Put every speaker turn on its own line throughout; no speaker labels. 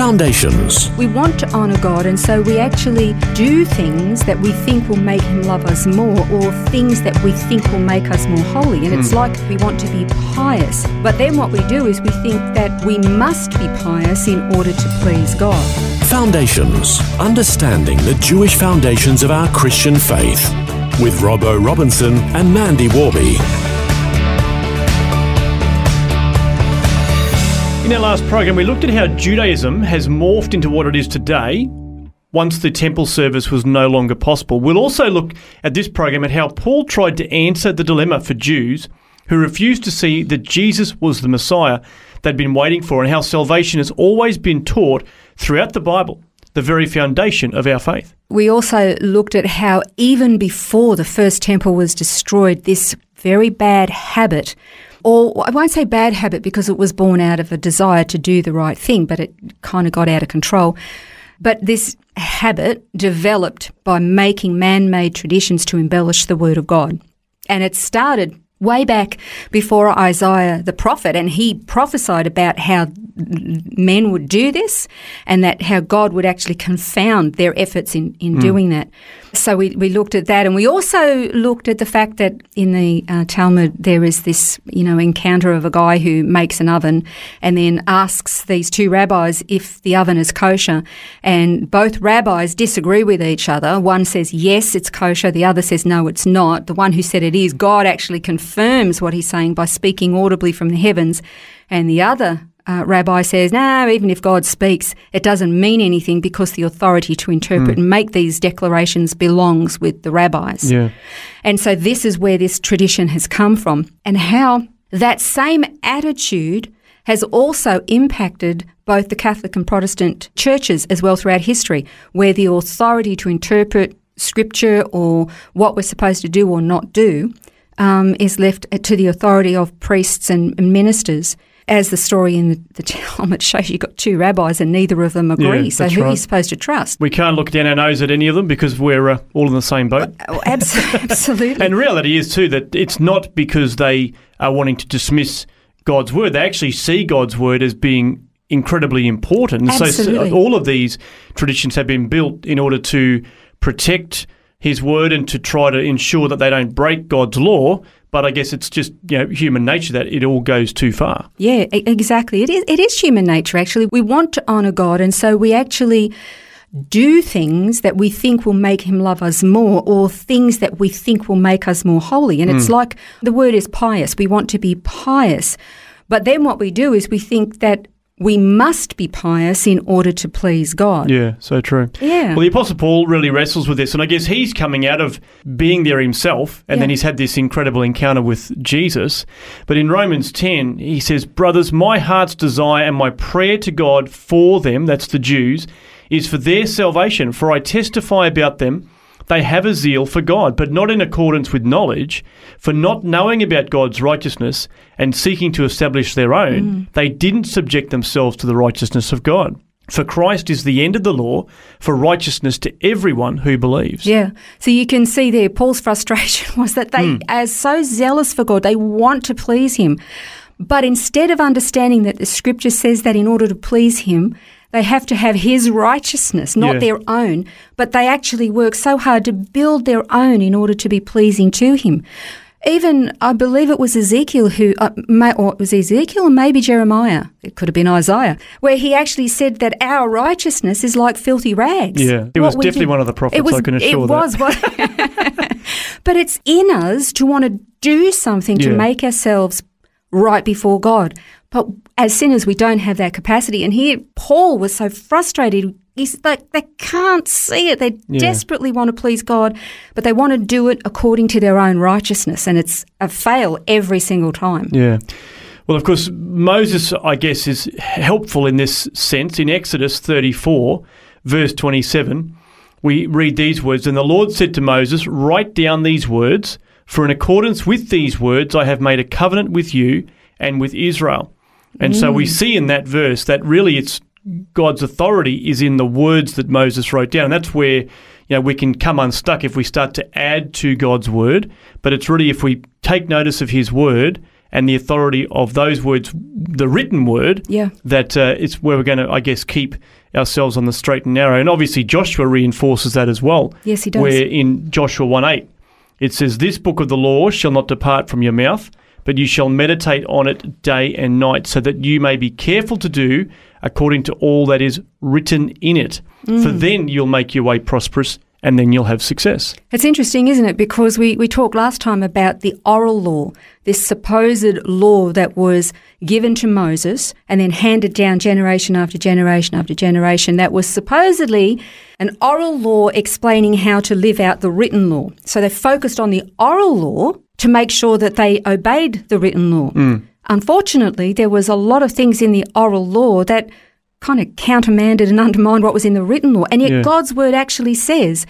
Foundations.
We want to honour God, and so we actually do things that we think will make Him love us more, or things that we think will make us more holy. And it's hmm. like we want to be pious. But then what we do is we think that we must be pious in order to please God.
Foundations. Understanding the Jewish foundations of our Christian faith. With Robbo Robinson and Mandy Warby.
In our last program, we looked at how Judaism has morphed into what it is today once the temple service was no longer possible. We'll also look at this program at how Paul tried to answer the dilemma for Jews who refused to see that Jesus was the Messiah they'd been waiting for, and how salvation has always been taught throughout the Bible, the very foundation of our faith.
We also looked at how even before the first temple was destroyed, this very bad habit, or I won't say bad habit because it was born out of a desire to do the right thing, but it kind of got out of control. But this habit developed by making man made traditions to embellish the Word of God. And it started way back before Isaiah the prophet, and he prophesied about how men would do this and that how God would actually confound their efforts in, in doing that. So we, we looked at that, and we also looked at the fact that in the uh, Talmud there is this you know encounter of a guy who makes an oven and then asks these two rabbis if the oven is kosher, and both rabbis disagree with each other. One says yes, it's kosher. The other says no, it's not. The one who said it is, God actually confirms what he's saying by speaking audibly from the heavens, and the other uh, rabbi says, no, even if God speaks, it doesn't mean anything because the authority to interpret and make these declarations belongs with the rabbis.
Yeah.
And so this is where this tradition has come from, and how that same attitude has also impacted both the Catholic and Protestant churches as well throughout history, where the authority to interpret scripture or what we're supposed to do or not do um, is left to the authority of priests and ministers. As the story in the, the Talmud shows, you've got two rabbis and neither of them agree.
Yeah,
so who are you supposed to trust?
We can't look down our nose at any of them because we're uh, all in the same boat.
Oh, abs- absolutely.
And reality is too that it's not because they are wanting to dismiss God's word. They actually see God's word as being incredibly important.
Absolutely.
so all of these traditions have been built in order to protect His word and to try to ensure that they don't break God's law. But I guess it's just you know human nature that it all goes too far.
Yeah, exactly. It is, it is human nature, actually. We want to honour God, and so we actually do things that we think will make Him love us more, or things that we think will make us more holy. And it's hmm. like the word is pious. We want to be pious. But then what we do is we think that we must be pious in order to please God.
Yeah, so true.
Yeah.
Well, the Apostle Paul really wrestles with this, and I guess he's coming out of being there himself, and then he's had this incredible encounter with Jesus. But in Romans 10, he says, Brothers, my heart's desire and my prayer to God for them, that's the Jews, is for their salvation, for I testify about them. They have a zeal for God, but not in accordance with knowledge. For not knowing about God's righteousness and seeking to establish their own, mm. they didn't subject themselves to the righteousness of God. For Christ is the end of the law for righteousness to everyone who believes.
Yeah. So you can see there, Paul's frustration was that they hmm. are so zealous for God, they want to please Him. But instead of understanding that the scripture says that in order to please Him, they have to have His righteousness, not
Yeah.
their own, but they actually work so hard to build their own in order to be pleasing to Him. Even, I believe it was Ezekiel who, uh, may, or it was Ezekiel or maybe Jeremiah, it could have been Isaiah, where he actually said that our righteousness is like filthy rags.
Yeah, it was definitely one of the prophets,
It was,
I can assure
it
that.
was what, but it's in us to want to do something to make ourselves right before God. But as sinners, we don't have that capacity. And here, Paul was so frustrated. He's like, they can't see it. They
Yeah.
desperately want to please God, but they want to do it according to their own righteousness. And it's a fail every single time.
Yeah. Well, of course, Moses, I guess, is helpful in this sense. In Exodus 34, verse 27, we read these words And the Lord said to Moses, Write down these words, for in accordance with these words I have made a covenant with you and with Israel. And so we see in that verse that really it's God's authority is in the words that Moses wrote down. And that's where you know we can come unstuck if we start to add to God's word. But it's really if we take notice of His word and the authority of those words, the written word,
Yeah.
that uh, it's where we're going to, I guess, keep ourselves on the straight and narrow. And obviously, Joshua reinforces that as well.
Yes, he does.
Where in Joshua 1 8, it says, This book of the law shall not depart from your mouth, but you shall meditate on it day and night, so that you may be careful to do according to all that is written in it.
Mm.
For then you'll make your way prosperous and then you'll have success.
It's interesting, isn't it? Because we, we talked last time about the oral law, this supposed law that was given to Moses and then handed down generation after generation after generation, that was supposedly an oral law explaining how to live out the written law. So they focused on the oral law to make sure that they obeyed the written law. Mm. Unfortunately, there was a lot of things in the oral law that kind of countermanded and undermined what was in the written law. And yet
Yeah.
God's word actually says,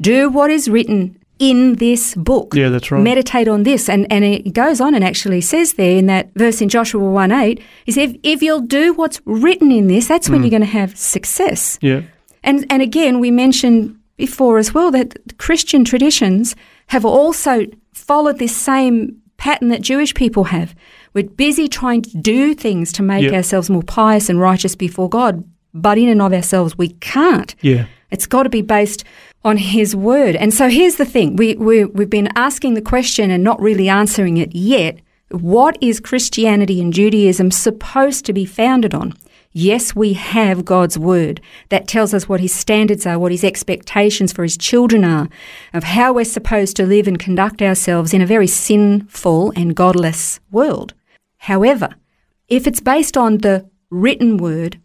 do what is written in this book.
Yeah, that's right.
Meditate on this. And, and it goes on and actually says there in that verse in Joshua 1 8, is if, if you'll do what's written in this, that's when mm. you're going to have success.
Yeah.
And, and again, we mentioned before as well that Christian traditions have also followed this same pattern that Jewish people have. We're busy trying to do things to make
Yep.
ourselves more pious and righteous before God, but in and of ourselves, we can't.
Yeah.
It's got to be based on His Word. And so here's the thing we, we, we've been asking the question and not really answering it yet. What is Christianity and Judaism supposed to be founded on? Yes, we have God's Word that tells us what His standards are, what His expectations for His children are, of how we're supposed to live and conduct ourselves in a very sinful and godless world. However, if it's based on the written Word,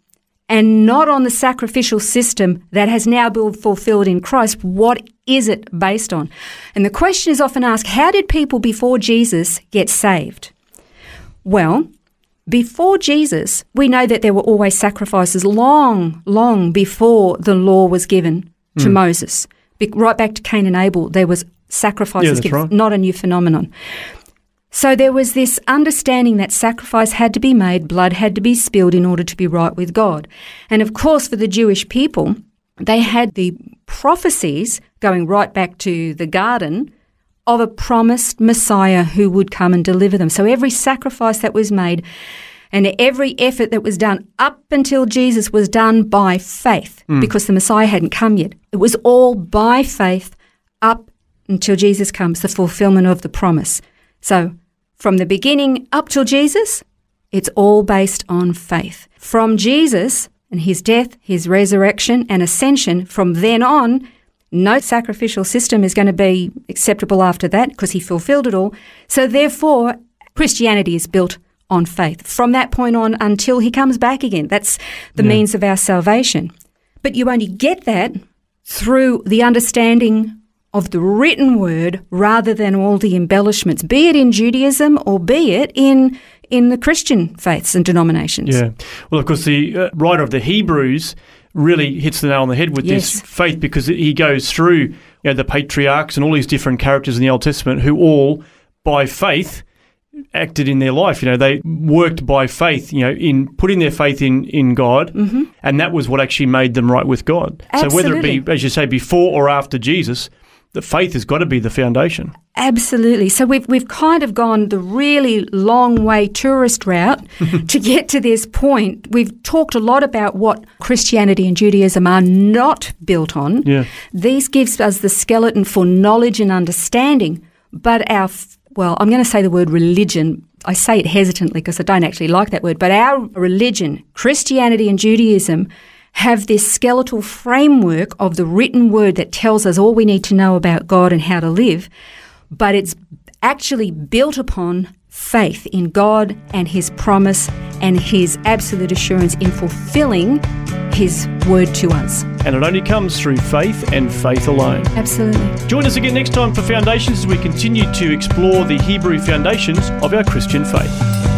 and not on the sacrificial system that has now been fulfilled in Christ, what is it based on? And the question is often asked how did people before Jesus get saved? Well, before Jesus, we know that there were always sacrifices long, long before the law was given to hmm. Moses. Be- right back to Cain and Abel, there was sacrifices
that's
given,
right.
not a new phenomenon. So there was this understanding that sacrifice had to be made, blood had to be spilled in order to be right with God. And of course, for the Jewish people, they had the prophecies going right back to the garden of a promised Messiah who would come and deliver them. So every sacrifice that was made and every effort that was done up until Jesus was done by faith hmm. because the Messiah hadn't come yet. It was all by faith up until Jesus comes, the fulfillment of the promise. So from the beginning up till Jesus, it's all based on faith. From Jesus and his death, his resurrection, and ascension, from then on, no sacrificial system is going to be acceptable after that because he fulfilled it all. So, therefore, Christianity is built on faith from that point on until he comes back again. That's the means of our salvation. But you only get that through the understanding of the written word rather than all the embellishments, be it in Judaism or be it in in the Christian faiths and denominations.
Yeah. Well, of course, the uh, writer of the Hebrews really hits the nail on the head with
Yes.
this faith because he goes through you know, the patriarchs and all these different characters in the Old Testament who all, by faith, acted in their life. You know, they worked by faith. You know, in putting their faith in in God, mm-hmm. and that was what actually made them right with God. So whether it be, as you say, before or after Jesus, the faith has got to be the foundation.
Absolutely. So we've we've kind of gone the really long way tourist route to get to this point. We've talked a lot about what Christianity and Judaism are not built on.
Yeah.
These gives us the skeleton for knowledge and understanding, but our well, I'm going to say the word religion. I say it hesitantly because I don't actually like that word, but our religion, Christianity and Judaism, have this skeletal framework of the written word that tells us all we need to know about God and how to live, but it's actually built upon faith in God and His promise and His absolute assurance in fulfilling His word to us.
And it only comes through faith and faith alone.
Absolutely.
Join us again next time for Foundations as we continue to explore the Hebrew foundations of our Christian faith.